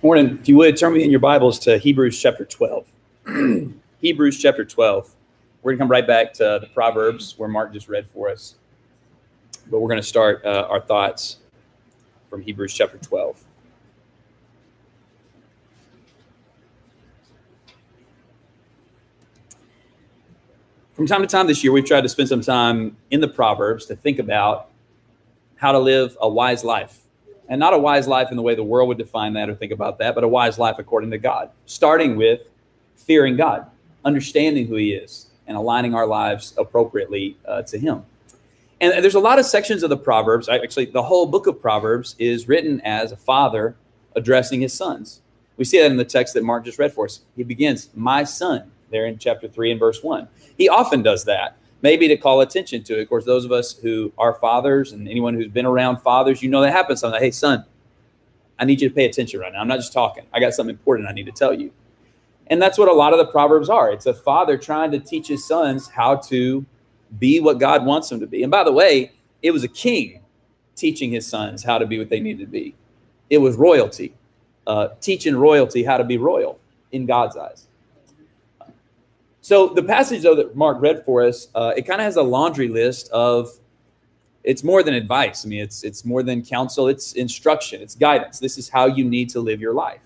Morning. If you would, turn me in your Bibles to Hebrews chapter 12. Hebrews chapter 12. We're going to come right back to the Proverbs where Mark just read for us. But we're going to start uh, our thoughts from Hebrews chapter 12. From time to time this year, we've tried to spend some time in the Proverbs to think about how to live a wise life and not a wise life in the way the world would define that or think about that, but a wise life according to God, starting with fearing God, understanding who He is, and aligning our lives appropriately uh, to Him. And there's a lot of sections of the Proverbs. Actually, the whole book of Proverbs is written as a father addressing his sons. We see that in the text that Mark just read for us. He begins, My son, there in chapter 3 and verse 1. He often does that maybe to call attention to it. Of course, those of us who are fathers and anyone who's been around fathers, you know that happens sometimes. Hey, son, I need you to pay attention right now. I'm not just talking. I got something important I need to tell you. And that's what a lot of the proverbs are. It's a father trying to teach his sons how to be what God wants them to be. And by the way, it was a king teaching his sons how to be what they needed to be. It was royalty, uh, teaching royalty how to be royal in God's eyes. So the passage though that Mark read for us, uh, it kind of has a laundry list of. It's more than advice. I mean, it's it's more than counsel. It's instruction. It's guidance. This is how you need to live your life.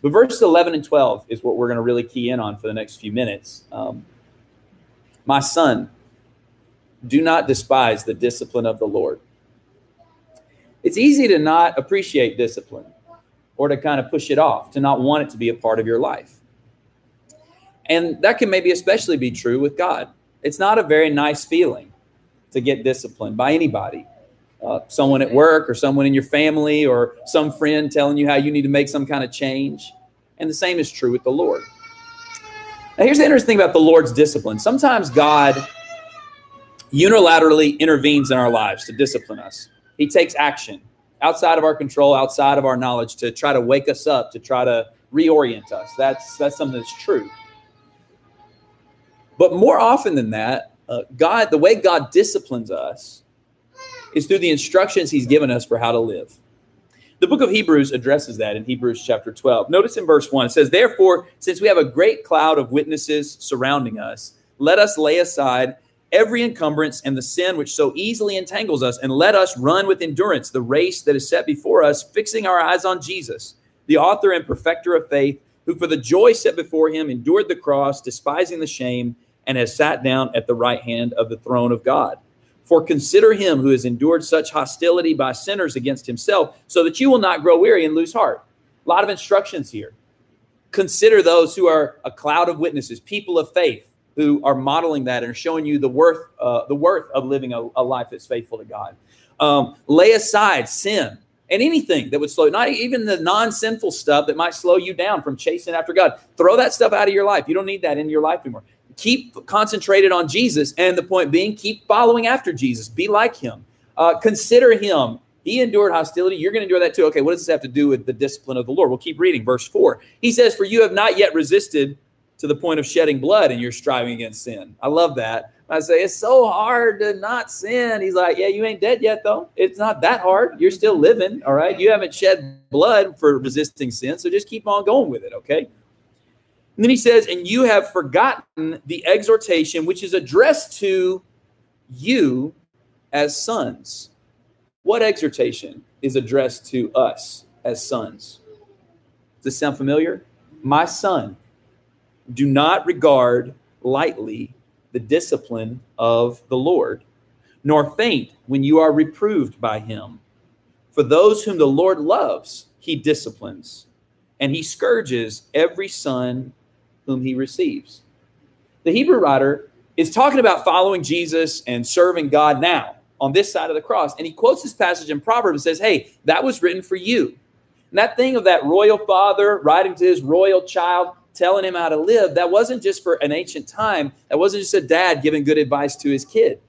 But verses 11 and 12 is what we're going to really key in on for the next few minutes. Um, My son, do not despise the discipline of the Lord. It's easy to not appreciate discipline or to kind of push it off, to not want it to be a part of your life. And that can maybe especially be true with God. It's not a very nice feeling to get disciplined by anybody. Uh, someone at work or someone in your family or some friend telling you how you need to make some kind of change. And the same is true with the Lord. Now, here's the interesting thing about the Lord's discipline. Sometimes God unilaterally intervenes in our lives to discipline us. He takes action outside of our control, outside of our knowledge to try to wake us up, to try to reorient us. That's that's something that's true. But more often than that, uh, God, the way God disciplines us is through the instructions he's given us for how to live. The book of Hebrews addresses that in Hebrews chapter 12. Notice in verse 1, it says, Therefore, since we have a great cloud of witnesses surrounding us, let us lay aside every encumbrance and the sin which so easily entangles us, and let us run with endurance the race that is set before us, fixing our eyes on Jesus, the author and perfecter of faith, who for the joy set before him endured the cross, despising the shame and has sat down at the right hand of the throne of God. For consider him who has endured such hostility by sinners against himself, so that you will not grow weary and lose heart. A lot of instructions here. Consider those who are a cloud of witnesses, people of faith, who are modeling that and showing you the worth, uh, the worth of living a, a, life that's faithful to God. Um, lay aside sin and anything that would slow, not even the non-sinful stuff that might slow you down from chasing after God. Throw that stuff out of your life. You don't need that in your life anymore keep concentrated on Jesus. And the point being, keep following after Jesus. Be like him. Uh, consider him. He endured hostility. You're going to endure that too. Okay, what does this have to do with the discipline of the Lord? We'll keep reading. Verse 4. He says, For you have not yet resisted to the point of shedding blood and you're striving against sin. I love that. I say, It's so hard to not sin. He's like, Yeah, you ain't dead yet, though. It's not that hard. You're still living. All right. You haven't shed blood for resisting sin. So just keep on going with it. Okay. And then he says, and you have forgotten the exhortation which is addressed to you as sons. What exhortation is addressed to us as sons? Does this sound familiar? My son, do not regard lightly the discipline of the Lord, nor faint when you are reproved by him. For those whom the Lord loves, he disciplines, and he scourges every son whom he receives. The Hebrew writer is talking about following Jesus and serving God now on this side of the cross. And he quotes this passage in Proverbs and says, Hey, that was written for you. And that thing of that royal father writing to his royal child, telling him how to live, that wasn't just for an ancient time. That wasn't just a dad giving good advice to his kid.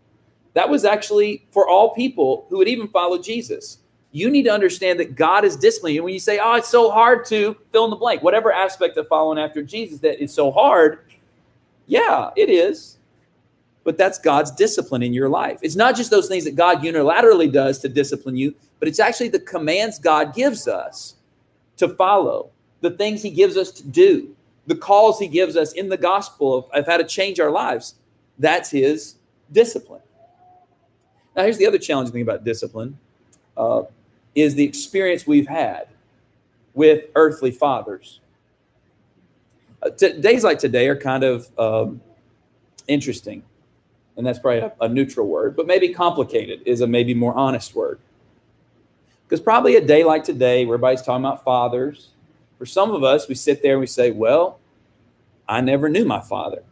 That was actually for all people who would even follow Jesus you need to understand that God is disciplining you. When you say, oh, it's so hard to fill in the blank, whatever aspect of following after Jesus that is so hard, yeah, it is. But that's God's discipline in your life. It's not just those things that God unilaterally does to discipline you, but it's actually the commands God gives us to follow, the things he gives us to do, the calls he gives us in the gospel of, of how to change our lives. That's his discipline. Now, here's the other challenging thing about discipline uh, is the experience we've had with earthly fathers. Uh, t- days like today are kind of um, interesting, and that's probably a, a neutral word, but maybe complicated is a maybe more honest word. Because probably a day like today, where everybody's talking about fathers, for some of us, we sit there and we say, Well, I never knew my father.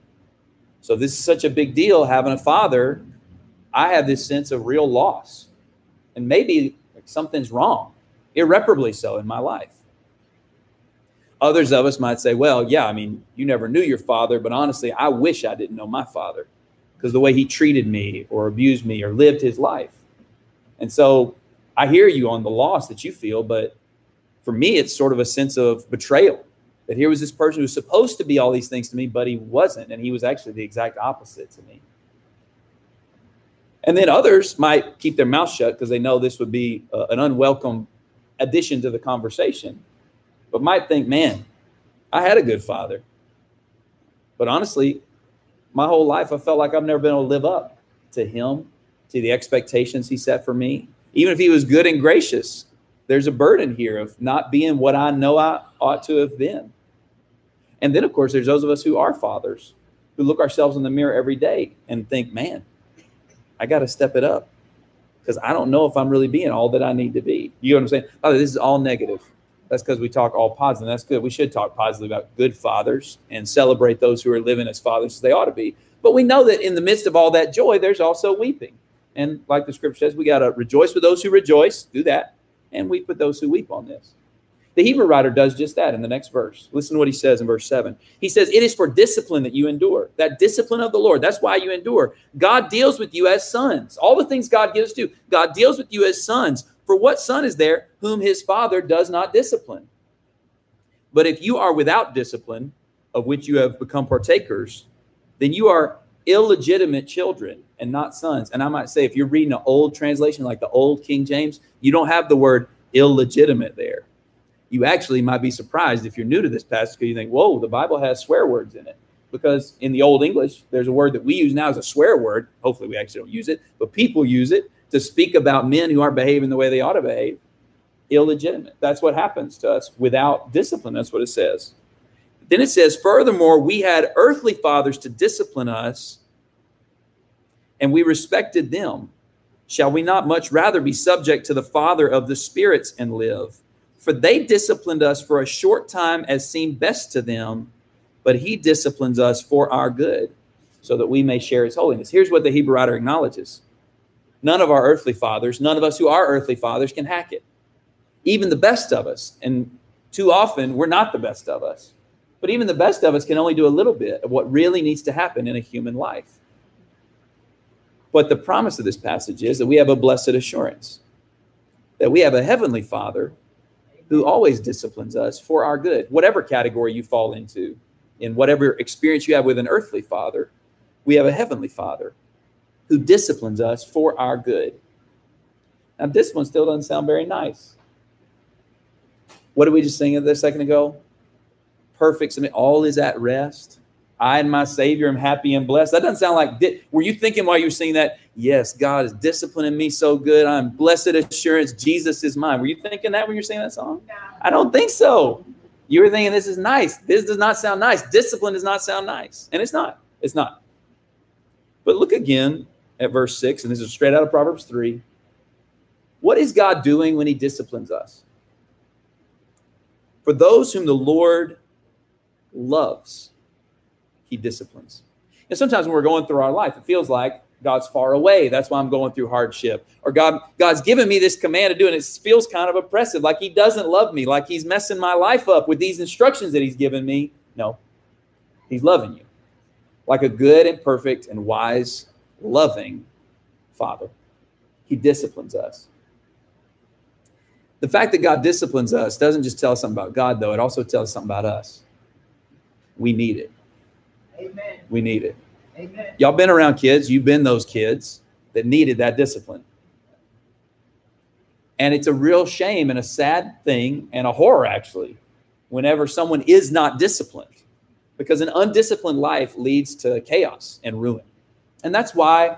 So this is such a big deal having a father. I have this sense of real loss. And maybe something's wrong, irreparably so in my life. Others of us might say, well, yeah, I mean, you never knew your father, but honestly, I wish I didn't know my father because the way he treated me or abused me or lived his life. And so I hear you on the loss that you feel, but for me, it's sort of a sense of betrayal that here was this person who was supposed to be all these things to me, but he wasn't. And he was actually the exact opposite to me. And then others might keep their mouth shut because they know this would be uh, an unwelcome addition to the conversation, but might think, man, I had a good father. But honestly, my whole life, I felt like I've never been able to live up to him, to the expectations he set for me. Even if he was good and gracious, there's a burden here of not being what I know I ought to have been. And then, of course, there's those of us who are fathers who look ourselves in the mirror every day and think, man, I got to step it up because I don't know if I'm really being all that I need to be. You know what I'm saying? By the way, this is all negative. That's because we talk all positive. That's good. We should talk positively about good fathers and celebrate those who are living as fathers as they ought to be. But we know that in the midst of all that joy, there's also weeping. And like the scripture says, we got to rejoice with those who rejoice, do that, and weep with those who weep on this. The Hebrew writer does just that in the next verse. Listen to what he says in verse 7. He says, It is for discipline that you endure, that discipline of the Lord. That's why you endure. God deals with you as sons. All the things God gives to, God deals with you as sons. For what son is there whom his father does not discipline? But if you are without discipline, of which you have become partakers, then you are illegitimate children and not sons. And I might say, if you're reading an old translation like the old King James, you don't have the word illegitimate there you actually might be surprised if you're new to this passage because you think, whoa, the Bible has swear words in it. Because in the Old English, there's a word that we use now as a swear word. Hopefully, we actually don't use it, but people use it to speak about men who aren't behaving the way they ought to behave. Illegitimate. That's what happens to us without discipline. That's what it says. Then it says, furthermore, we had earthly fathers to discipline us, and we respected them. Shall we not much rather be subject to the Father of the spirits and live? For they disciplined us for a short time as seemed best to them, but he disciplines us for our good, so that we may share his holiness. Here's what the Hebrew writer acknowledges none of our earthly fathers, none of us who are earthly fathers, can hack it. Even the best of us, and too often we're not the best of us, but even the best of us can only do a little bit of what really needs to happen in a human life. But the promise of this passage is that we have a blessed assurance that we have a heavenly Father who always disciplines us for our good, whatever category you fall into, in whatever experience you have with an earthly father, we have a heavenly father who disciplines us for our good. Now, discipline still doesn't sound very nice. What did we just sing a second ago? Perfect. I mean, all is at rest. I and my Savior am happy and blessed. That doesn't sound like. Di- Were you thinking while you were singing that? Yes, God is disciplining me so good. I'm blessed assurance. Jesus is mine. Were you thinking that when you were singing that song? No. I don't think so. You were thinking this is nice. This does not sound nice. Discipline does not sound nice, and it's not. It's not. But look again at verse six, and this is straight out of Proverbs three. What is God doing when He disciplines us? For those whom the Lord loves he disciplines. And sometimes when we're going through our life, it feels like God's far away. That's why I'm going through hardship. Or God, God's given me this command to do, and it feels kind of oppressive, like He doesn't love me, like He's messing my life up with these instructions that He's given me. No, He's loving you like a good and perfect and wise, loving Father. He disciplines us. The fact that God disciplines us doesn't just tell us something about God, though, it also tells something about us. We need it. Amen. We need it. Amen. Y'all been around kids. You've been those kids that needed that discipline. And it's a real shame and a sad thing and a horror, actually, whenever someone is not disciplined, because an undisciplined life leads to chaos and ruin. And that's why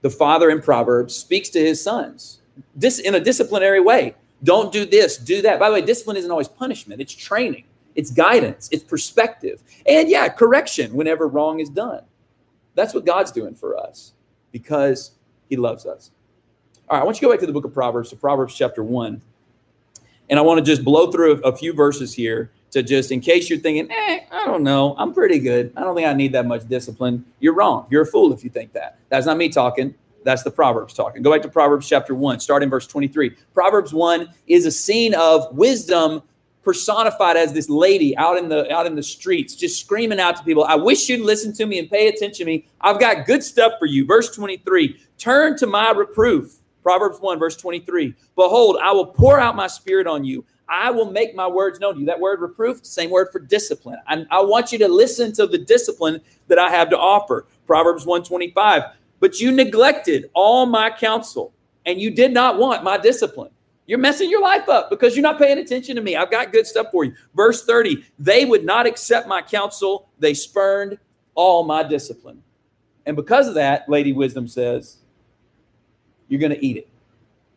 the father in Proverbs speaks to his sons this in a disciplinary way. Don't do this, do that. By the way, discipline isn't always punishment, it's training, it's guidance, it's perspective. And yeah, correction whenever wrong is done. That's what God's doing for us because he loves us. All right, I want you to go back to the book of Proverbs, to Proverbs chapter 1. And I want to just blow through a, few verses here to just, in case you're thinking, eh, I don't know, I'm pretty good. I don't think I need that much discipline. You're wrong. You're a fool if you think that. That's not me talking. That's the Proverbs talking. Go back to Proverbs chapter 1, start in verse 23. Proverbs 1 is a scene of wisdom personified as this lady out in the out in the streets just screaming out to people i wish you'd listen to me and pay attention to me i've got good stuff for you verse 23 turn to my reproof Proverbs 1, verse 23. Behold, I will pour out my spirit on you. I will make my words known to you. That word reproof, same word for discipline. I, I want you to listen to the discipline that I have to offer. Proverbs 125. But you neglected all my counsel, and you did not want my discipline. You're messing your life up because you're not paying attention to me. I've got good stuff for you. Verse 30. They would not accept my counsel. They spurned all my discipline. And because of that, Lady Wisdom says, you're going to eat it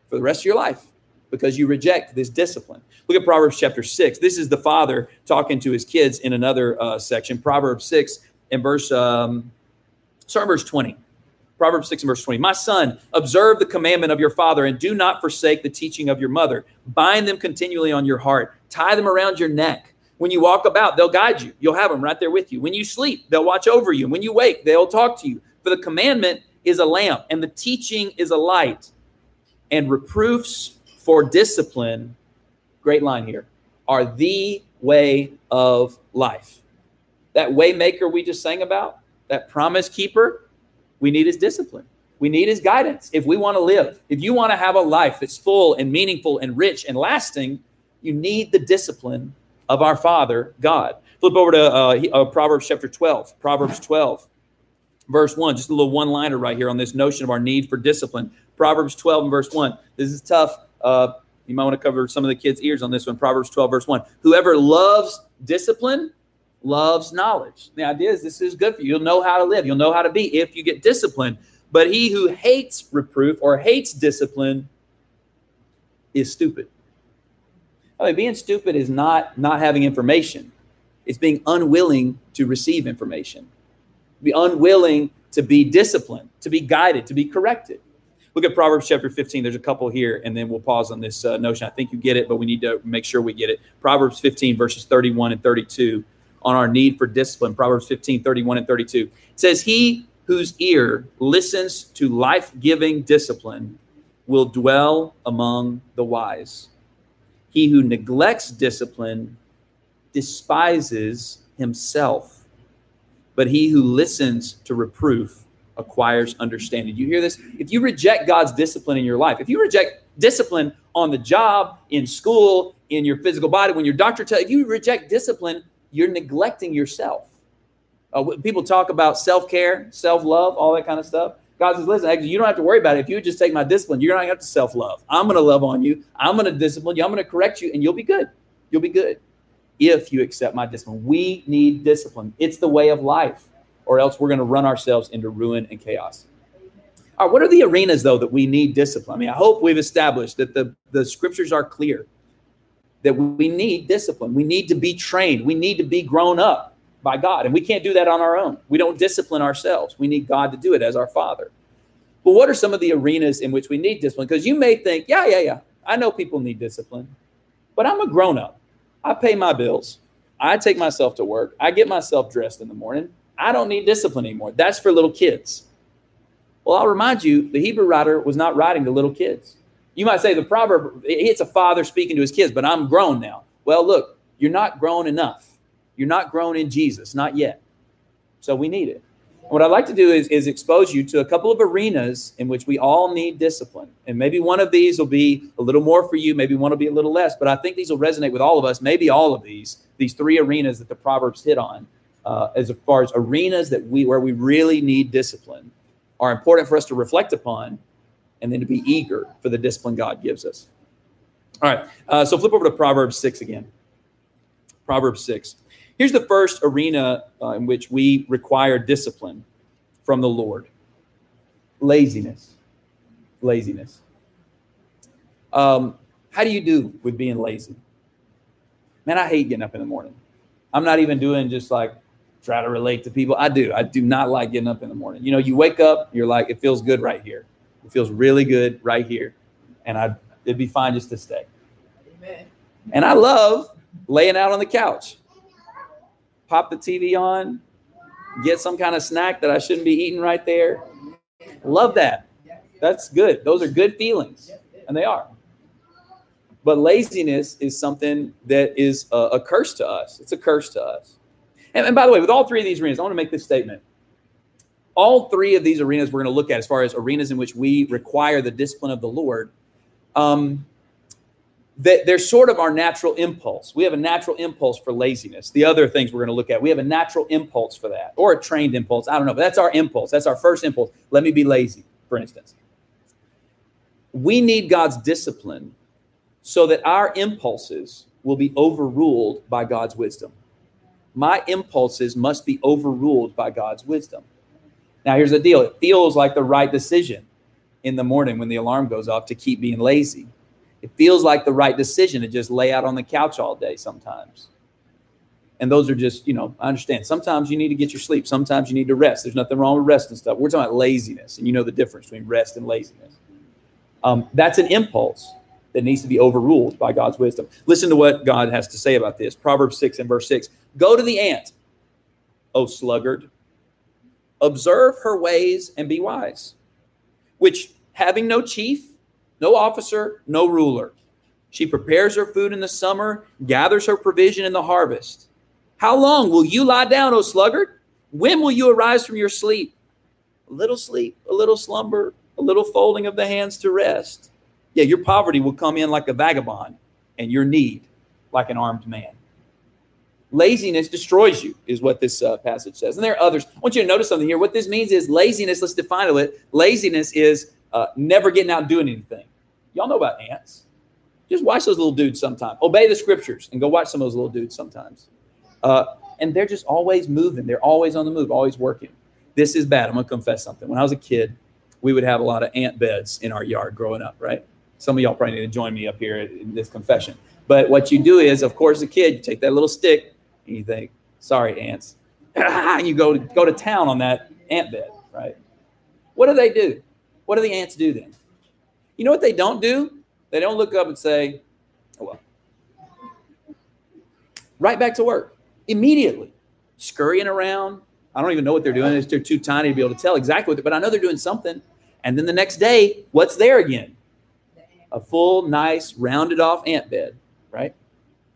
for the rest of your life because you reject this discipline. Look at Proverbs chapter 6. This is the father talking to his kids in another uh, section. Proverbs 6 and verse, um, start verse 20. Proverbs 6 and verse 20. My son, observe the commandment of your father and do not forsake the teaching of your mother. Bind them continually on your heart, tie them around your neck. When you walk about, they'll guide you. You'll have them right there with you. When you sleep, they'll watch over you. When you wake, they'll talk to you. For the commandment is a lamp, and the teaching is a light, and reproofs for discipline, great line here, are the way of life. That waymaker we just sang about, that promise keeper, we need his discipline. We need his guidance. If we want to live, if you want to have a life that's full and meaningful and rich and lasting, you need the discipline of our Father, God. Flip over to uh, uh, Proverbs chapter 12. Proverbs 12 verse 1, just a little one liner right here on this notion of our need for discipline. Proverbs 12 and verse 1. This is tough. Uh, you might want to cover some of the kids' ears on this one. Proverbs 12, verse 1. Whoever loves discipline loves knowledge. The idea is this is good for you. You'll know how to live, you'll know how to be if you get disciplined. But he who hates reproof or hates discipline is stupid. I mean, being stupid is not not having information. It's being unwilling to receive information be unwilling to be disciplined, to be guided, to be corrected. Look at Proverbs chapter 15. There's a couple here, and then we'll pause on this uh, notion. I think you get it, but we need to make sure we get it. Proverbs 15, verses 31 and 32 on our need for discipline. Proverbs 15, 31 and 32. It says, He whose ear listens to life giving discipline will dwell among the wise. He who neglects discipline despises himself but he who listens to reproof acquires understanding. You hear this? If you reject God's discipline in your life, if you reject discipline on the job, in school, in your physical body, when your doctor tells if you reject discipline, you're neglecting yourself. Uh, people talk about self care, self love, all that kind of stuff. God says, listen, you don't have to worry about it. If you just take my discipline, you're not going to have to self love. I'm going to love on you. I'm going to discipline you. I'm going to correct you, and you'll be good. You'll be good if you accept my discipline. We need discipline. It's the way of life, or else we're going to run ourselves into ruin and chaos. All right, what are the arenas, though, that we need discipline? I mean, I hope we've established that the, the scriptures are clear that we need discipline. We need to be trained. We need to be grown up by God. And we can't do that on our own. We don't discipline ourselves. We need God to do it as our Father. But what are some of the arenas in which we need discipline? Because you may think, yeah, yeah, yeah, I know people need discipline, but I'm a grown up. I pay my bills. I take myself to work. I get myself dressed in the morning. I don't need discipline anymore. That's for little kids. Well, I'll remind you, the Hebrew writer was not writing to little kids. You might say the proverb, it's a father speaking to his kids, but I'm grown now. Well, look, you're not grown enough. You're not grown in Jesus, not yet. So we need it. What I'd like to do is, is expose you to a couple of arenas in which we all need discipline. And maybe one of these will be a little more for you, maybe one will be a little less, but I think these will resonate with all of us, maybe all of these, these three arenas that the Proverbs hit on, uh, as far as arenas that we where we really need discipline are important for us to reflect upon and then to be eager for the discipline God gives us. All right, uh, so flip over to Proverbs 6 again. Proverbs 6. Here's the first arena uh, in which we require discipline from the Lord laziness. Laziness. Um, how do you do with being lazy? Man, I hate getting up in the morning. I'm not even doing just like try to relate to people. I do. I do not like getting up in the morning. You know, you wake up, you're like, it feels good right here. It feels really good right here. And I it'd be fine just to stay. Amen. And I love laying out on the couch. Pop the TV on, get some kind of snack that I shouldn't be eating right there. Love that. That's good. Those are good feelings. And they are. But laziness is something that is a, a curse to us. It's a curse to us. And, and by the way, with all three of these arenas, I want to make this statement. All three of these arenas we're going to look at as far as arenas in which we require the discipline of the Lord. Um, that they're sort of our natural impulse. We have a natural impulse for laziness. The other things we're going to look at, we have a natural impulse for that, or a trained impulse. I don't know, but that's our impulse. That's our first impulse. Let me be lazy, for instance. We need God's discipline so that our impulses will be overruled by God's wisdom. My impulses must be overruled by God's wisdom. Now, here's the deal it feels like the right decision in the morning when the alarm goes off to keep being lazy. It feels like the right decision to just lay out on the couch all day sometimes. And those are just, you know, I understand. Sometimes you need to get your sleep. Sometimes you need to rest. There's nothing wrong with rest and stuff. We're talking about laziness, and you know the difference between rest and laziness. Um, that's an impulse that needs to be overruled by God's wisdom. Listen to what God has to say about this. Proverbs 6 and verse 6. Go to the ant, O sluggard. Observe her ways and be wise, which having no chief, no officer, no ruler. She prepares her food in the summer, gathers her provision in the harvest. How long will you lie down, O sluggard? When will you arise from your sleep? A little sleep, a little slumber, a little folding of the hands to rest yeah, your poverty will come in like a vagabond and your need like an armed man. Laziness destroys you, is what this uh, passage says. And there are others. I want you to notice something here. What this means is laziness, let's define it. Laziness is uh, never getting out doing anything. Y'all know about ants. Just watch those little dudes sometime. Obey the scriptures and go watch some of those little dudes sometimes. Uh, and they're just always moving. They're always on the move, always working. This is bad. I'm going to confess something. When I was a kid, we would have a lot of ant beds in our yard growing up, right? Some of y'all probably need to join me up here in this confession. But what you do is, of course, a kid, you take that little stick and you think, sorry, ants. you go to, go to town on that ant bed, right? What do they do? What do the ants do then? You know what they don't do? They don't look up and say, oh, well, right back to work immediately, scurrying around. I don't even know what they're doing. They're too tiny to be able to tell exactly what, but I know they're doing something. And then the next day, what's there again? a full, nice, rounded off ant bed, right?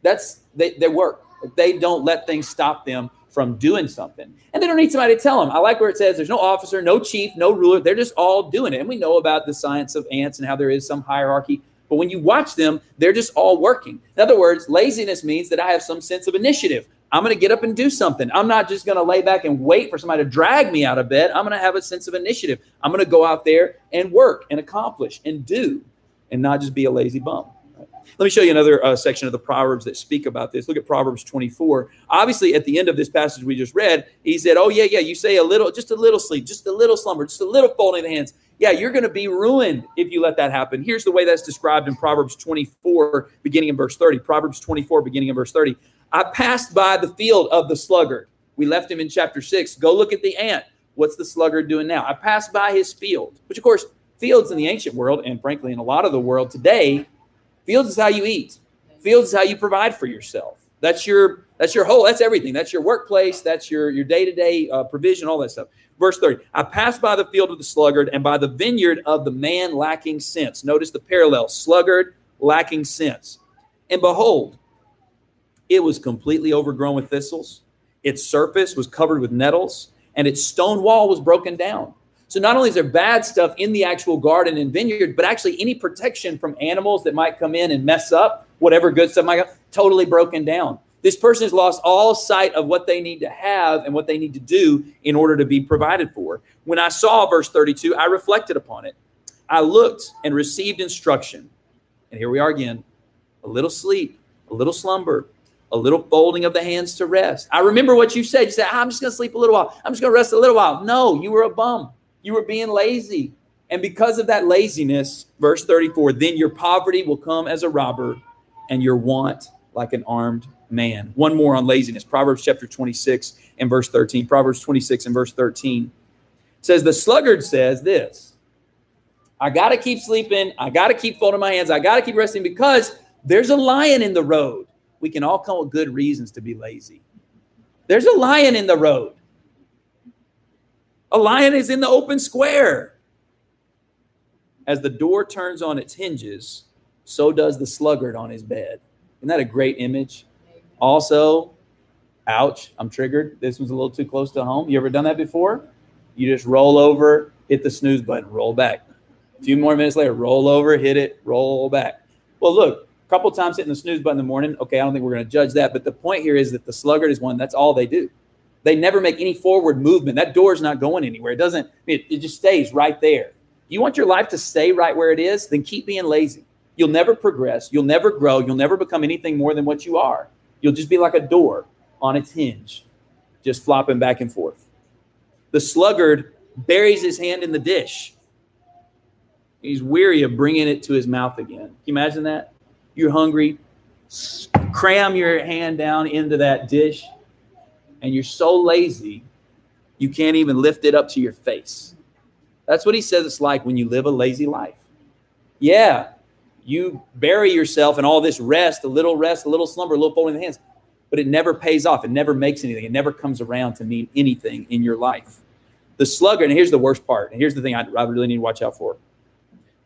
That's they, they work. They don't let things stop them from doing something. And they don't need somebody to tell them. I like where it says there's no officer, no chief, no ruler. They're just all doing it. And we know about the science of ants and how there is some hierarchy. But when you watch them, they're just all working. In other words, laziness means that I have some sense of initiative. I'm going to get up and do something. I'm not just going to lay back and wait for somebody to drag me out of bed. I'm going to have a sense of initiative. I'm going to go out there and work and accomplish and do and not just be a lazy bum. Let me show you another uh, section of the Proverbs that speak about this. Look at Proverbs 24. Obviously, at the end of this passage we just read, he said, Oh, yeah, yeah, you say a little, just a little sleep, just a little slumber, just a little folding of the hands. Yeah, you're going to be ruined if you let that happen. Here's the way that's described in Proverbs 24, beginning in verse 30. Proverbs 24, beginning in verse 30. I passed by the field of the sluggard. We left him in chapter 6. Go look at the ant. What's the sluggard doing now? I passed by his field, which, of course, Fields in the ancient world, and frankly, in a lot of the world today, fields is how you eat. Fields is how you provide for yourself. That's your that's your whole. That's everything. That's your workplace. That's your your day to day provision. All that stuff. Verse thirty. I passed by the field of the sluggard and by the vineyard of the man lacking sense. Notice the parallel: sluggard, lacking sense. And behold, it was completely overgrown with thistles. Its surface was covered with nettles, and its stone wall was broken down. So not only is there bad stuff in the actual garden and vineyard, but actually any protection from animals that might come in and mess up whatever good stuff might go, totally broken down. This person has lost all sight of what they need to have and what they need to do in order to be provided for. When I saw verse 32, I reflected upon it. I looked and received instruction. And here we are again a little sleep, a little slumber, a little folding of the hands to rest. I remember what you said. You said, ah, I'm just going to sleep a little while. I'm just going to rest a little while. No, you were a bum. You were being lazy. And because of that laziness, verse 34, then your poverty will come as a robber and your want like an armed man. One more on laziness. Proverbs chapter 26 and verse 13. Proverbs 26 and verse 13 says, The sluggard says this I got to keep sleeping. I got to keep folding my hands. I got to keep resting because there's a lion in the road. We can all come with good reasons to be lazy. There's a lion in the road. Lion is in the open square. As the door turns on its hinges, so does the sluggard on his bed. Isn't that a great image? Also, ouch, I'm triggered. This was a little too close to home. You ever done that before? You just roll over, hit the snooze button, roll back. A few more minutes later, roll over, hit it, roll back. Well, look, a couple times hitting the snooze button in the morning. Okay, I don't think we're going to judge that. But the point here is that the sluggard is one, that's all they do. They never make any forward movement. That door is not going anywhere. It doesn't, it, it just stays right there. You want your life to stay right where it is, then keep being lazy. You'll never progress. You'll never grow. You'll never become anything more than what you are. You'll just be like a door on its hinge, just flopping back and forth. The sluggard buries his hand in the dish. He's weary of bringing it to his mouth again. Can you imagine that? You're hungry, cram your hand down into that dish, and you're so lazy, you can't even lift it up to your face. That's what he says it's like when you live a lazy life. Yeah, you bury yourself in all this rest, a little rest, a little slumber, a little folding of the hands, but it never pays off. It never makes anything. It never comes around to mean anything in your life. The sluggard, and here's the worst part, and here's the thing I, I really need to watch out for.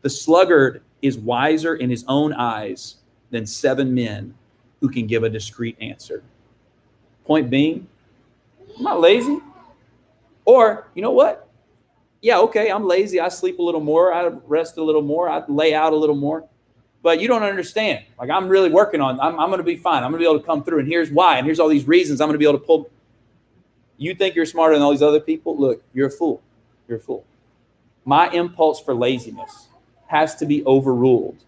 The sluggard is wiser in his own eyes than seven men who can give a discreet answer. Point being, I'm not lazy. Or, you know what? Yeah, okay, I'm lazy. I sleep a little more. I rest a little more. I lay out a little more. But you don't understand. Like, I'm really working on I'm, I'm going to be fine. I'm going to be able to come through. And here's why. And here's all these reasons I'm going to be able to pull. You think you're smarter than all these other people? Look, you're a fool. You're a fool. My impulse for laziness has to be overruled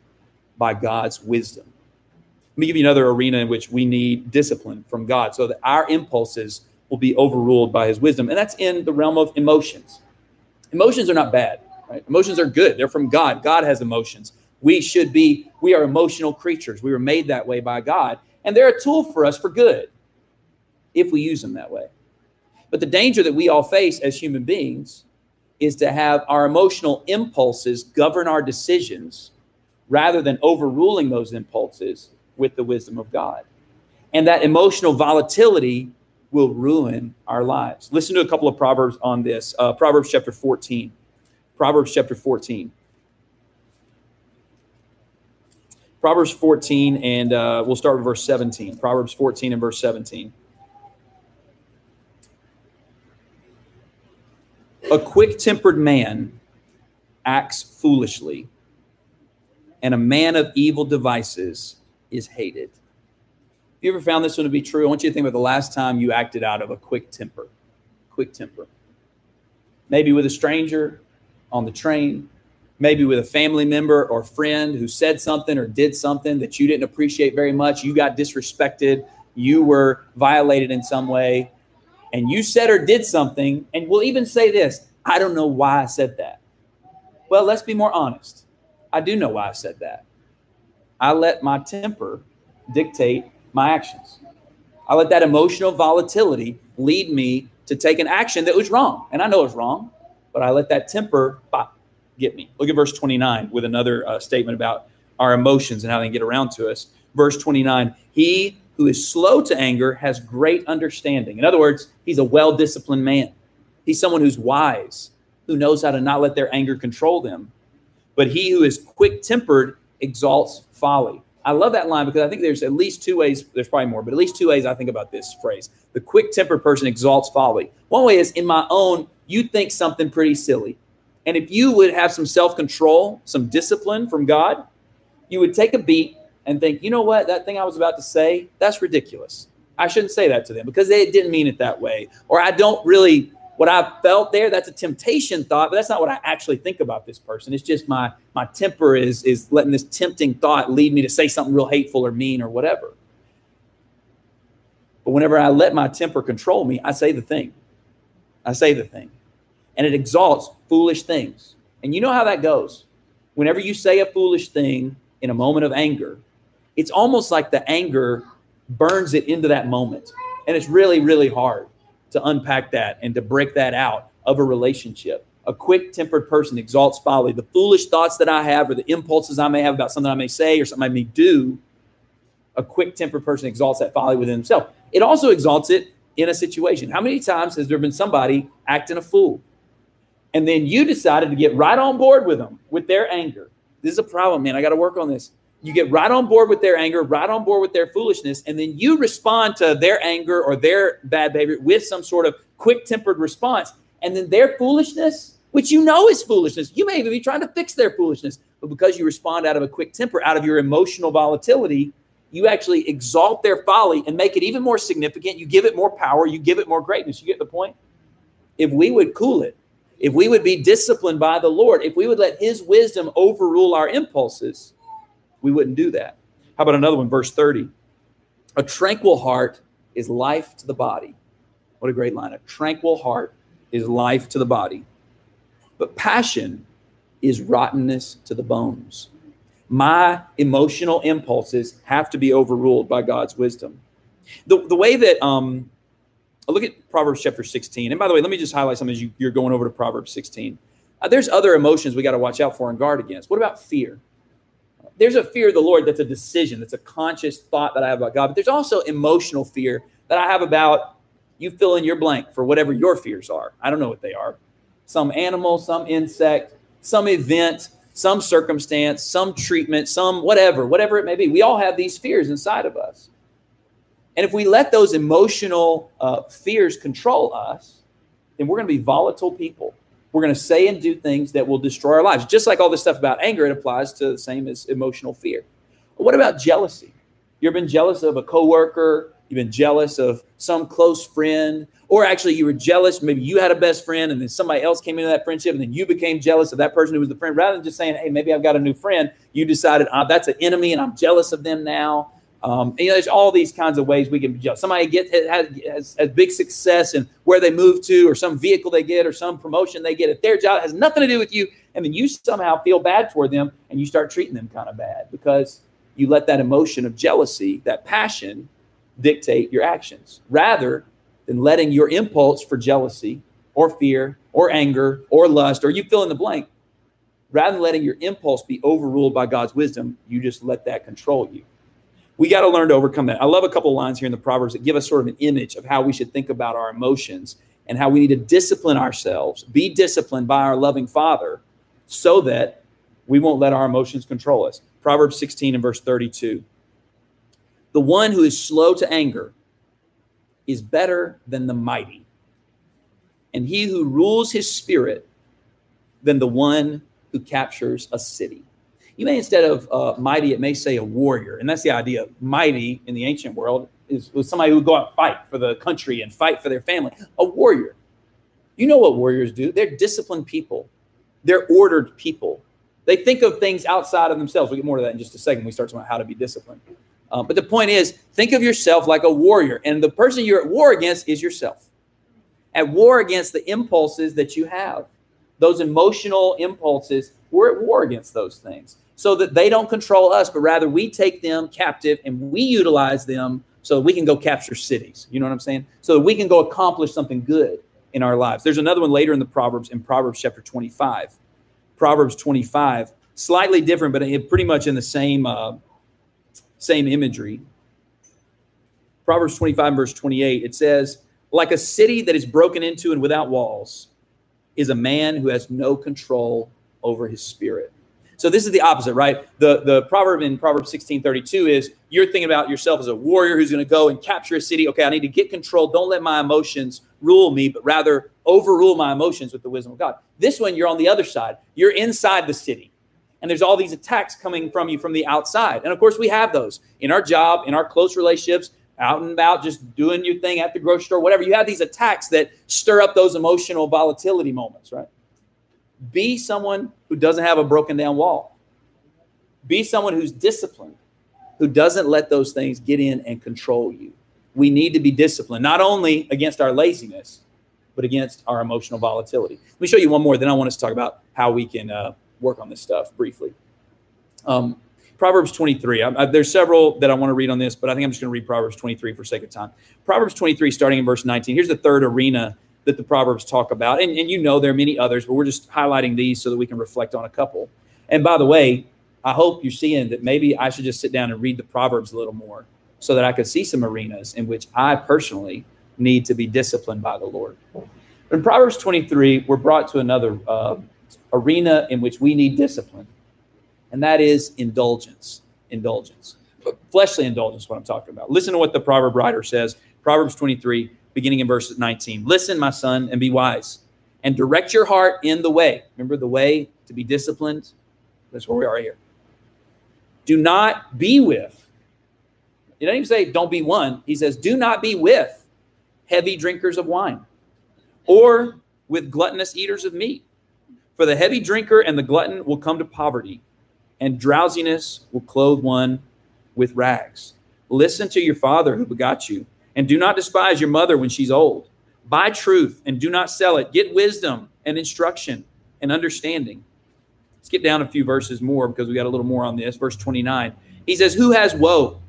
by God's wisdom. Let me give you another arena in which we need discipline from God so that our impulses will be overruled by his wisdom. And that's in the realm of emotions. Emotions are not bad, right? Emotions are good. They're from God. God has emotions. We should be, we are emotional creatures. We were made that way by God. And they're a tool for us for good if we use them that way. But the danger that we all face as human beings is to have our emotional impulses govern our decisions rather than overruling those impulses with the wisdom of God. And that emotional volatility will ruin our lives. Listen to a couple of Proverbs on this. Uh, Proverbs chapter 14. Proverbs chapter 14. Proverbs 14, and uh, we'll start with verse 17. Proverbs 14 and verse 17. A quick tempered man acts foolishly, and a man of evil devices is hated. You ever found this one to be true? I want you to think about the last time you acted out of a quick temper. Quick temper. Maybe with a stranger on the train, maybe with a family member or friend who said something or did something that you didn't appreciate very much. You got disrespected, you were violated in some way, and you said or did something. And we'll even say this I don't know why I said that. Well, let's be more honest. I do know why I said that. I let my temper dictate my actions. I let that emotional volatility lead me to take an action that was wrong. And I know it's wrong, but I let that temper get me. Look at verse 29 with another uh, statement about our emotions and how they get around to us. Verse 29 He who is slow to anger has great understanding. In other words, he's a well disciplined man. He's someone who's wise, who knows how to not let their anger control them. But he who is quick tempered exalts folly. I love that line because I think there's at least two ways, there's probably more, but at least two ways I think about this phrase. The quick tempered person exalts folly. One way is in my own, you think something pretty silly. And if you would have some self control, some discipline from God, you would take a beat and think, you know what, that thing I was about to say, that's ridiculous. I shouldn't say that to them because they didn't mean it that way. Or I don't really what I felt there, that's a temptation thought, but that's not what I actually think about this person. It's just my my temper is is letting this tempting thought lead me to say something real hateful or mean or whatever. But whenever I let my temper control me, I say the thing. I say the thing. And it exalts foolish things. And you know how that goes. Whenever you say a foolish thing in a moment of anger, it's almost like the anger burns it into that moment. And it's really, really hard to unpack that and to break that out of a relationship. A quick tempered person exalts folly. The foolish thoughts that I have or the impulses I may have about something I may say or something I may do, a quick tempered person exalts that folly within himself. It also exalts it in a situation. How many times has there been somebody acting a fool? And then you decided to get right on board with them with their anger. This is a problem, man. I got to work on this. You get right on board with their anger, right on board with their foolishness, and then you respond to their anger or their bad behavior with some sort of quick tempered response. And then their foolishness, which you know is foolishness, you may even be trying to fix their foolishness, but because you respond out of a quick temper, out of your emotional volatility, you actually exalt their folly and make it even more significant. You give it more power, you give it more greatness. You get the point? If we would cool it, if we would be disciplined by the Lord, if we would let His wisdom overrule our impulses, we wouldn't do that. How about another one, verse 30? A tranquil heart is life to the body. What a great line. A tranquil heart is life to the body. But passion is rottenness to the bones. My emotional impulses have to be overruled by God's wisdom. The, the way that, um, look at Proverbs chapter 16. And by the way, let me just highlight something as you, you're going over to Proverbs 16. Uh, there's other emotions we got to watch out for and guard against. What about fear? There's a fear of the Lord that's a decision, that's a conscious thought that I have about God. But there's also emotional fear that I have about you fill in your blank for whatever your fears are. I don't know what they are. Some animal, some insect, some event, some circumstance, some treatment, some whatever, whatever it may be. We all have these fears inside of us. And if we let those emotional uh, fears control us, then we're going to be volatile people. We're going to say and do things that will destroy our lives. Just like all this stuff about anger, it applies to the same as emotional fear. But what about jealousy? You've been jealous of a coworker, you've been jealous of some close friend, or actually you were jealous. Maybe you had a best friend and then somebody else came into that friendship and then you became jealous of that person who was the friend. Rather than just saying, hey, maybe I've got a new friend, you decided oh, that's an enemy and I'm jealous of them now. Um, you know, there's all these kinds of ways we can judge. Somebody get has, has, big success and where they move to, or some vehicle they get, or some promotion they get at their job. Has nothing to do with you, and then you somehow feel bad toward them, and you start treating them kind of bad because you let that emotion of jealousy, that passion, dictate your actions, rather than letting your impulse for jealousy, or fear, or anger, or lust, or you fill in the blank. Rather than letting your impulse be overruled by God's wisdom, you just let that control you we got to learn to overcome that. I love a couple lines here in the Proverbs that give us sort of an image of how we should think about our emotions and how we need to discipline ourselves, be disciplined by our loving Father so that we won't let our emotions control us. Proverbs 16 and verse 32. The one who is slow to anger is better than the mighty, and he who rules his spirit than the one who captures a city you may instead of uh, mighty, it may say a warrior, and that's the idea. Mighty in the ancient world is was somebody who would go out and fight for the country and fight for their family. A warrior. You know what warriors do? They're disciplined people. They're ordered people. They think of things outside of themselves. We'll get more to that in just a second. We start talking about how to be disciplined. Uh, but the point is, think of yourself like a warrior, and the person you're at war against is yourself. At war against the impulses that you have, those emotional impulses. We're at war against those things so that they don't control us, but rather we take them captive and we utilize them so that we can go capture cities. You know what I'm saying? So that we can go accomplish something good in our lives. There's another one later in the Proverbs, in Proverbs chapter 25. Proverbs 25, slightly different, but pretty much in the same uh, same imagery. Proverbs 25, verse 28, it says, Like a city that is broken into and without walls is a man who has no control over his spirit. So this is the opposite, right? The the proverb in Proverbs 16, 32 is you're thinking about yourself as a warrior who's going to go and capture a city. Okay, I need to get control. Don't let my emotions rule me, but rather overrule my emotions with the wisdom of God. This one, you're on the other side. You're inside the city. And there's all these attacks coming from you from the outside. And of course, we have those in our job, in our close relationships. out and about, just doing your thing at the grocery store, whatever. You have these attacks that stir up those emotional volatility moments, right? Be someone who doesn't have a broken down wall. Be someone who's disciplined, who doesn't let those things get in and control you. We need to be disciplined, not only against our laziness, but against our emotional volatility. Let me show you one more, then I want us to talk about how we can uh, work on this stuff briefly. Um, Proverbs 23. I, I, there's several that I want to read on this, but I think I'm just going to read Proverbs 23 for sake of time. Proverbs 23, starting in verse 19. Here's the third arena that the Proverbs talk about. And, and you know there are many others, but we're just highlighting these so that we can reflect on a couple. And by the way, I hope you're seeing that maybe I should just sit down and read the Proverbs a little more so that I could see some arenas in which I personally need to be disciplined by the Lord. In Proverbs 23, we're brought to another uh, arena in which we need discipline and that is indulgence. Indulgence. Fleshly indulgence, is what I'm talking about. Listen to what the proverb writer says Proverbs 23, beginning in verse 19. Listen, my son, and be wise, and direct your heart in the way. Remember the way to be disciplined? That's where we are here. Do not be with. He doesn't even say don't be one. He says, do not be with heavy drinkers of wine or with gluttonous eaters of meat. For the heavy drinker and the glutton will come to poverty and drowsiness will clothe one with rags. Listen to your father who begot you, and do not despise your mother when she's old. Buy truth and do not sell it. Get wisdom and instruction and understanding. Let's get down a few verses more because we got a little more on this. Verse 29. He says, Who has woe?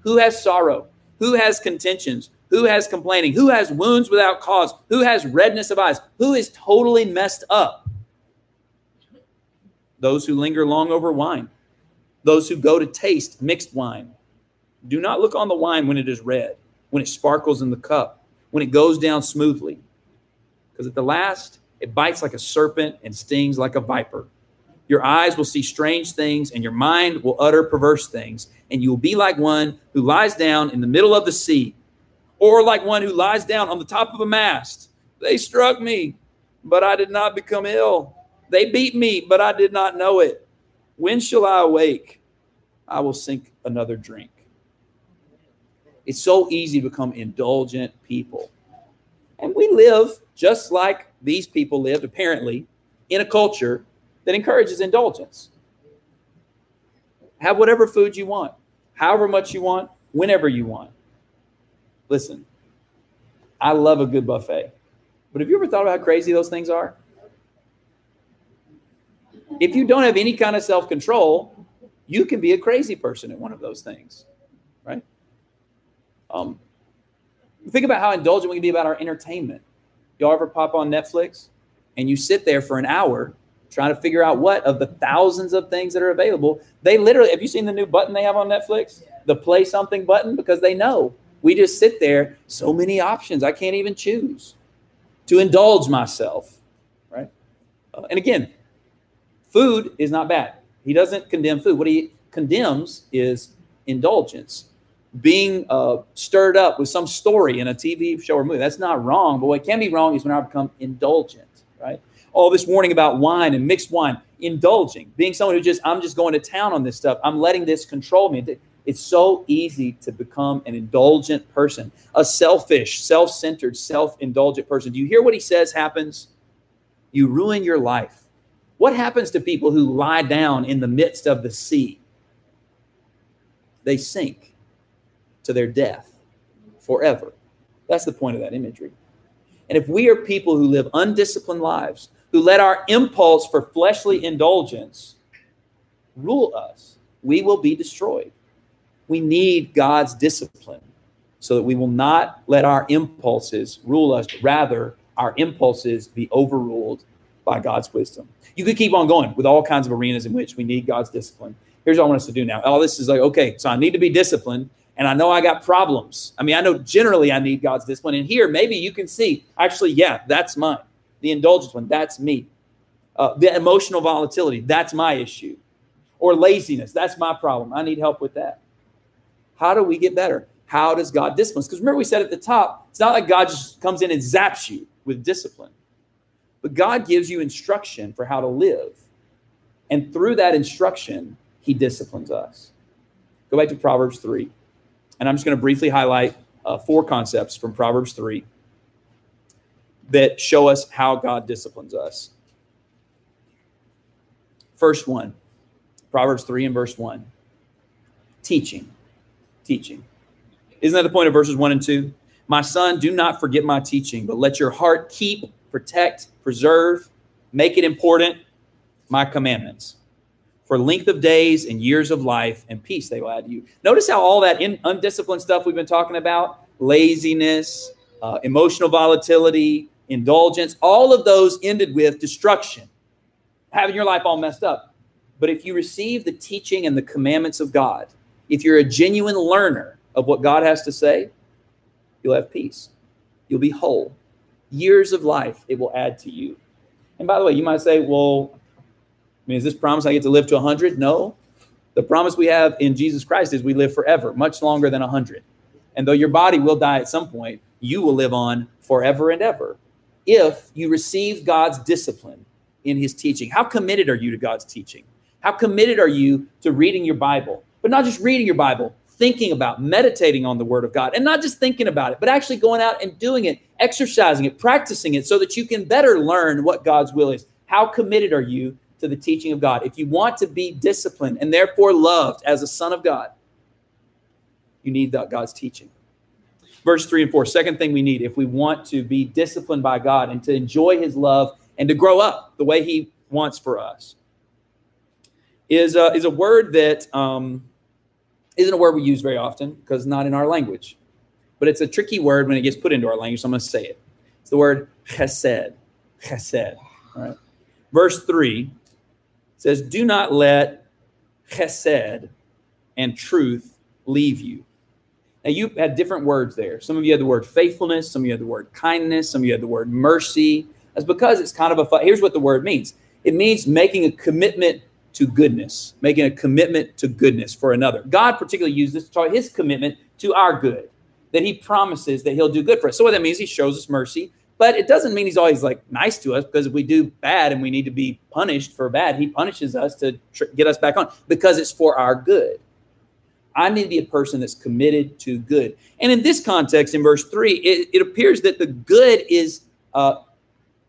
Who has sorrow? Who has contentions? Who has complaining? Who has wounds without cause? Who has redness of eyes? Who is totally messed up? those who linger long over wine, those who go to taste mixed wine. Do not look on the wine when it is red, when it sparkles in the cup, when it goes down smoothly. Because at the last, it bites like a serpent and stings like a viper. Your eyes will see strange things, and your mind will utter perverse things, and you will be like one who lies down in the middle of the sea, or like one who lies down on the top of a mast. They struck me, but I did not become ill. They beat me, but I did not know it. When shall I awake? I will sink another drink. It's so easy to become indulgent people. And we live just like these people lived, apparently, in a culture that encourages indulgence. Have whatever food you want, however much you want, whenever you want. Listen, I love a good buffet. But have you ever thought about how crazy those things are? if you don't have any kind of self control, you can be a crazy person at one of those things? Um, think about how indulgent we can be about our entertainment. Y'all ever pop on Netflix and you sit there for an hour trying to figure out what of the thousands of things that are available? They literally, have you seen the new button they have on Netflix? The play something button? Because they know we just sit there, so many options. I can't even choose to indulge myself, right? Uh, and again, Food is not bad. He doesn't condemn food. What he condemns is indulgence, being uh, stirred up with some story in a TV show or movie. That's not wrong, but what can be wrong is when I become indulgent, right? All this warning about wine and mixed wine, indulging, being someone who just, I'm just going to town on this stuff. I'm letting this control me. It's so easy to become an indulgent person, a selfish, self centered, self indulgent person. Do you hear what he says happens? You ruin your life what happens to people who lie down in the midst of the sea? They sink to their death forever. That's the point of that imagery. And if we are people who live undisciplined lives, who let our impulse for fleshly indulgence rule us, we will be destroyed. We need God's discipline so that we will not let our impulses rule us, but rather our impulses be overruled by God's wisdom. You could keep on going with all kinds of arenas in which we need God's discipline. Here's what I want us to do now. All this is like, okay, so I need to be disciplined, and I know I got problems. I mean, I know generally I need God's discipline. And here, maybe you can see, actually, yeah, that's mine. The indulgence one, that's me. Uh, the emotional volatility, that's my issue. Or laziness, that's my problem. I need help with that. How do we get better? How does God discipline? Because remember, we said at the top, it's not like God just comes in and zaps you with discipline. But God gives you instruction for how to live. And through that instruction, he disciplines us. Go back to Proverbs 3. And I'm just going to briefly highlight uh, four concepts from Proverbs 3 that show us how God disciplines us. First one, Proverbs 3 and verse 1. Teaching. Teaching. Isn't that the point of verses 1 and 2? My son, do not forget my teaching, but let your heart keep, protect, preserve, make it important, my commandments. For length of days and years of life and peace they will add to you. Notice how all that in, undisciplined stuff we've been talking about laziness, uh, emotional volatility, indulgence all of those ended with destruction, having your life all messed up. But if you receive the teaching and the commandments of God, if you're a genuine learner of what God has to say, you'll have peace. You'll be whole. Years of life it will add to you. And by the way, you might say, well, I mean, is this promise I get to live to 100? No. The promise we have in Jesus Christ is we live forever, much longer than 100. And though your body will die at some point, you will live on forever and ever if you receive God's discipline in his teaching. How committed are you to God's teaching? How committed are you to reading your Bible? But not just reading your Bible, thinking about, meditating on the Word of God, and not just thinking about it, but actually going out and doing it, exercising it, practicing it so that you can better learn what God's will is. How committed are you to the teaching of God. If you want to be disciplined and therefore loved as a son of God, you need God's teaching. Verse three and four, second thing we need if we want to be disciplined by God and to enjoy his love and to grow up the way he wants for us is, uh, is a word that um, not a word we use very often because not in our language. But it's a tricky word when it gets put into our language, so I'm going to say it. It's the word chesed. Chesed. All right. Verse 3 says, Do not let chesed and truth leave you. Now, you had different words there. Some of you had the word faithfulness, some of you had the word kindness, some of you had the word mercy. That's because it's kind of a, here's what the word means it means making a commitment to goodness, making a commitment to goodness for another. God particularly used this to talk his commitment to our good, that he promises that he'll do good for us. So, what that means, he shows us mercy, but it doesn't mean he's always like nice to us because if we do bad and we need to be punished for bad, he punishes us to tr- get us back on because it's for our good. I need to be a person that's committed to good. And in this context, in verse three, it, it appears that the good is uh,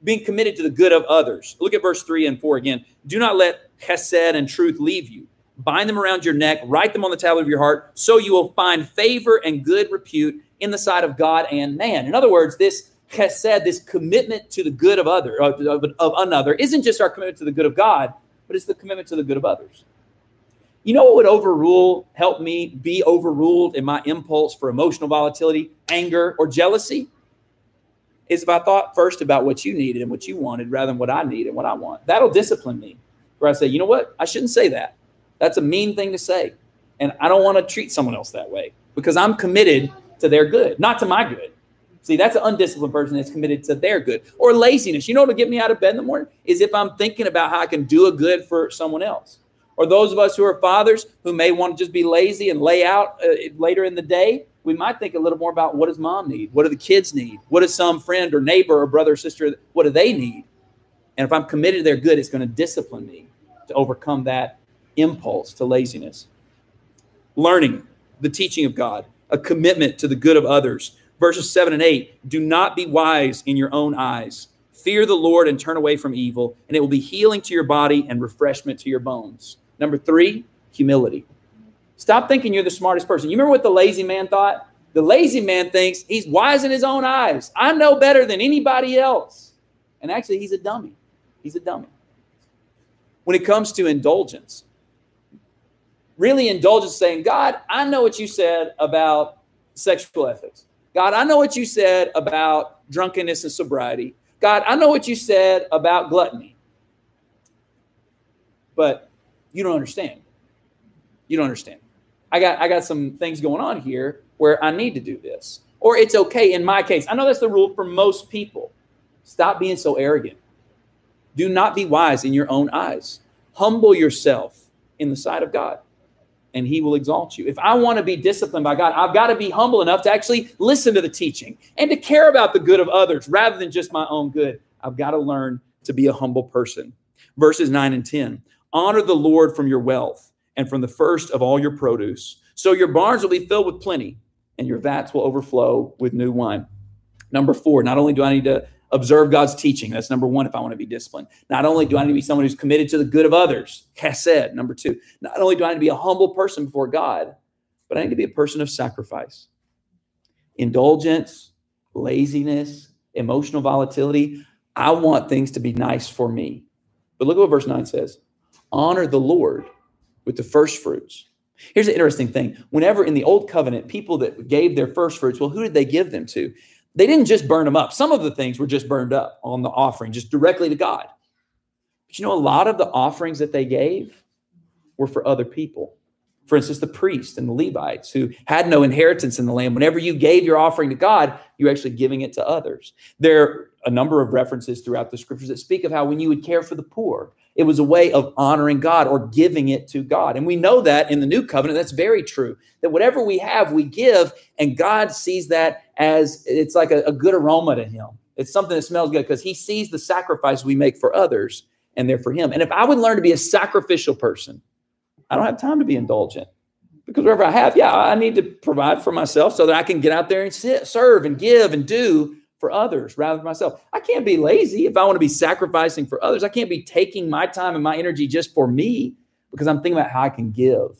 being committed to the good of others. Look at verse three and four again. Do not let chesed and truth leave you. Bind them around your neck, write them on the tablet of your heart, so you will find favor and good repute in the sight of God and man. In other words, this chesed, this commitment to the good of other of, of, of another, isn't just our commitment to the good of God, but it's the commitment to the good of others. You know what would overrule, help me be overruled in my impulse for emotional volatility, anger, or jealousy? Is if I thought first about what you needed and what you wanted rather than what I need and what I want. That'll discipline me. Where I say, you know what? I shouldn't say that. That's a mean thing to say. And I don't want to treat someone else that way because I'm committed to their good, not to my good. See, that's an undisciplined person that's committed to their good. Or laziness. You know what'll get me out of bed in the morning? Is if I'm thinking about how I can do a good for someone else. Or those of us who are fathers who may want to just be lazy and lay out uh, later in the day, we might think a little more about what does mom need? What do the kids need? What does some friend or neighbor or brother or sister, what do they need? And if I'm committed to their good, it's going to discipline me to overcome that impulse to laziness. Learning the teaching of God, a commitment to the good of others. Verses 7 and 8 do not be wise in your own eyes. Fear the Lord and turn away from evil, and it will be healing to your body and refreshment to your bones. Number three, humility. Stop thinking you're the smartest person. You remember what the lazy man thought? The lazy man thinks he's wise in his own eyes. I know better than anybody else. And actually, he's a dummy. He's a dummy. When it comes to indulgence, really indulgence saying, God, I know what you said about sexual ethics. God, I know what you said about drunkenness and sobriety. God, I know what you said about gluttony. But you don't understand. You don't understand. I got I got some things going on here where I need to do this. Or it's okay in my case. I know that's the rule for most people. Stop being so arrogant. Do not be wise in your own eyes. Humble yourself in the sight of God, and He will exalt you. If I want to be disciplined by God, I've got to be humble enough to actually listen to the teaching and to care about the good of others rather than just my own good. I've got to learn to be a humble person. Verses 9 and 10 Honor the Lord from your wealth and from the first of all your produce. So your barns will be filled with plenty, and your vats will overflow with new wine. Number four, not only do I need to observe God's teaching, that's number one if I want to be disciplined. Not only do I need to be someone who's committed to the good of others, chesed, number two. Not only do I need to be a humble person before God, but I need to be a person of sacrifice. Indulgence, laziness, emotional volatility. I want things to be nice for me. But look at what verse 9 says honor the Lord with the first fruits. Here's an interesting thing. Whenever in the old covenant, people that gave their first fruits, well, who did they give them to? They didn't just burn them up. Some of the things were just burned up on the offering, just directly to God. But you know, a lot of the offerings that they gave were for other people. For instance, the priests and the Levites who had no inheritance in the land. Whenever you gave your offering to God, you're actually giving it to others. There are a number of references throughout the scriptures that speak of how when you would care for the poor, it was a way of honoring God or giving it to God. And we know that in the new covenant, that's very true. That whatever we have, we give, and God sees that as it's like a, a good aroma to Him. It's something that smells good because He sees the sacrifice we make for others and they're for Him. And if I would learn to be a sacrificial person, I don't have time to be indulgent because whatever I have, yeah, I need to provide for myself so that I can get out there and sit, serve and give and do for others rather than myself. I can't be lazy if I want to be sacrificing for others. I can't be taking my time and my energy just for me because I'm thinking about how I can give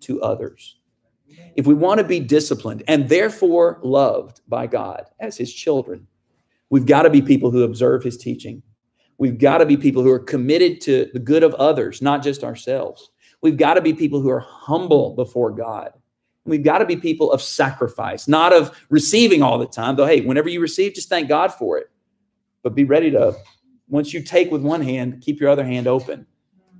to others. If we want to be disciplined and therefore loved by God as his children, we've got to be people who observe his teaching. We've got to be people who are committed to the good of others, not just ourselves. We've got to be people who are humble before God. We've got to be people of sacrifice, not of receiving all the time. Though, hey, whenever you receive, just thank God for it. But be ready to, once you take with one hand, keep your other hand open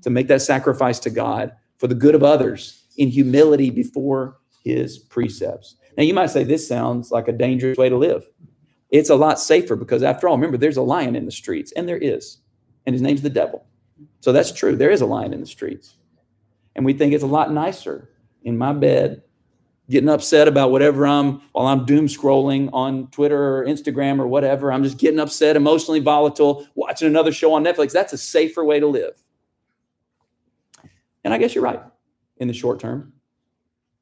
to make that sacrifice to God for the good of others in humility before his precepts. Now, you might say this sounds like a dangerous way to live. It's a lot safer because, after all, remember, there's a lion in the streets, and there is, and his name's the devil. So that's true. There is a lion in the streets. And we think it's a lot nicer in my bed, getting upset about whatever I'm while I'm doom scrolling on Twitter or Instagram or whatever. I'm just getting upset, emotionally volatile, watching another show on Netflix. That's a safer way to live. And I guess you're right in the short term,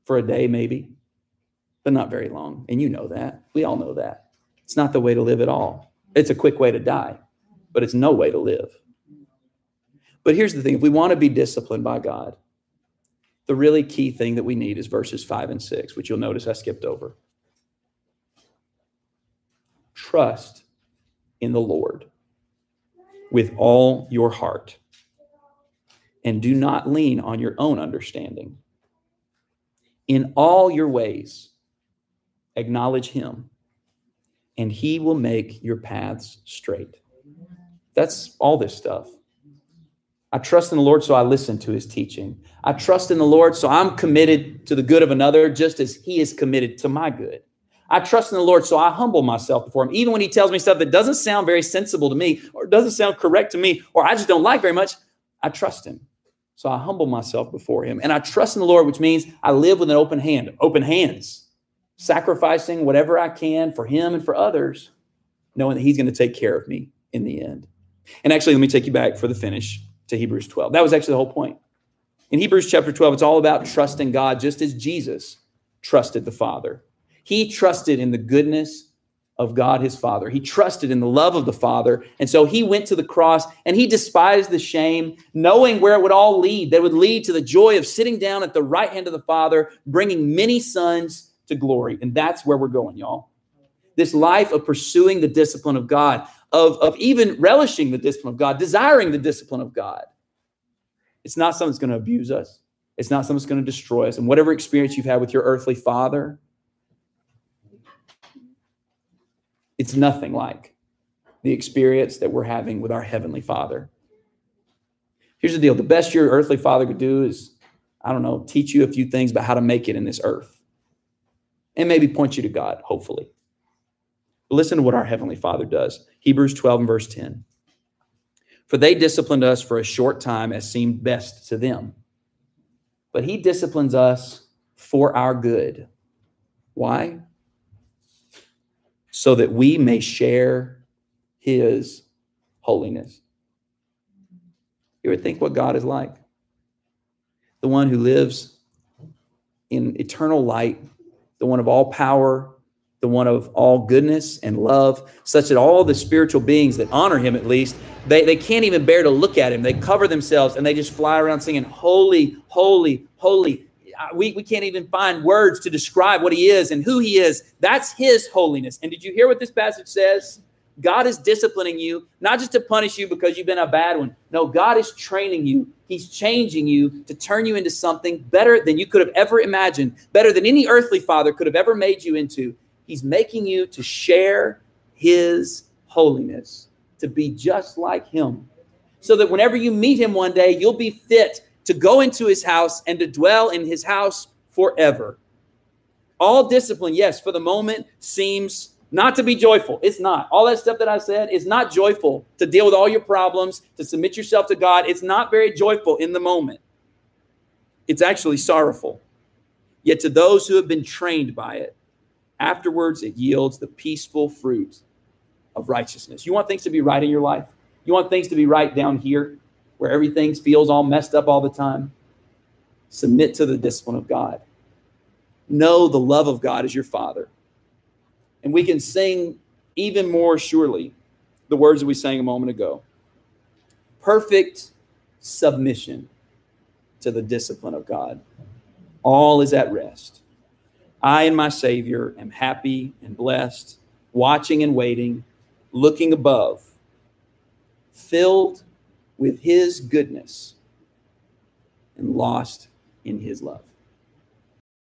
for a day maybe, but not very long. And you know that. We all know that. It's not the way to live at all. It's a quick way to die, but it's no way to live. But here's the thing if we want to be disciplined by God, the really key thing that we need is verses five and six, which you'll notice I skipped over. Trust in the Lord with all your heart and do not lean on your own understanding. In all your ways, acknowledge him, and he will make your paths straight. That's all this stuff. I trust in the Lord, so I listen to his teaching. I trust in the Lord, so I'm committed to the good of another, just as he is committed to my good. I trust in the Lord, so I humble myself before him. Even when he tells me stuff that doesn't sound very sensible to me, or doesn't sound correct to me, or I just don't like very much, I trust him. So I humble myself before him. And I trust in the Lord, which means I live with an open hand, open hands, sacrificing whatever I can for him and for others, knowing that he's going to take care of me in the end. And actually, let me take you back for the finish to Hebrews 12. That was actually the whole point. In Hebrews chapter 12, it's all about trusting God just as Jesus trusted the Father. He trusted in the goodness of God his Father. He trusted in the love of the Father. And so he went to the cross and he despised the shame, knowing where it would all lead. That would lead to the joy of sitting down at the right hand of the Father, bringing many sons to glory. And that's where we're going, y'all. This life of pursuing the discipline of God, of, of even relishing the discipline of God, desiring the discipline of God. It's not something that's going to abuse us. It's not something that's going to destroy us. And whatever experience you've had with your earthly father, it's nothing like the experience that we're having with our heavenly father. Here's the deal the best your earthly father could do is, I don't know, teach you a few things about how to make it in this earth and maybe point you to God, hopefully. But listen to what our heavenly father does. Hebrews 12 and verse 10. For they disciplined us for a short time as seemed best to them. But he disciplines us for our good. Why? So that we may share his holiness. You ever think what God is like? The one who lives in eternal light the one of all power, the one of all goodness and love, such that all the spiritual beings that honor him, at least, they, they can't even bear to look at him. They cover themselves and they just fly around singing, Holy, holy, holy. We, we can't even find words to describe what he is and who he is. That's his holiness. And did you hear what this passage says? God is disciplining you, not just to punish you because you've been a bad one. No, God is training you. He's changing you to turn you into something better than you could have ever imagined, better than any earthly father could have ever made you into. He's making you to share his holiness, to be just like him, so that whenever you meet him one day, you'll be fit to go into his house and to dwell in his house forever. All discipline, yes, for the moment seems not to be joyful. It's not. All that stuff that I said is not joyful to deal with all your problems, to submit yourself to God. It's not very joyful in the moment. It's actually sorrowful. Yet to those who have been trained by it, afterwards it yields the peaceful fruit of righteousness. You want things to be right in your life? You want things to be right down here where everything feels all messed up all the time? Submit to the discipline of God. Know the love of God as your Father. And we can sing even more surely the words that we sang a moment ago perfect submission to the discipline of God. All is at rest. I and my Savior am happy and blessed, watching and waiting, looking above, filled with His goodness and lost in His love.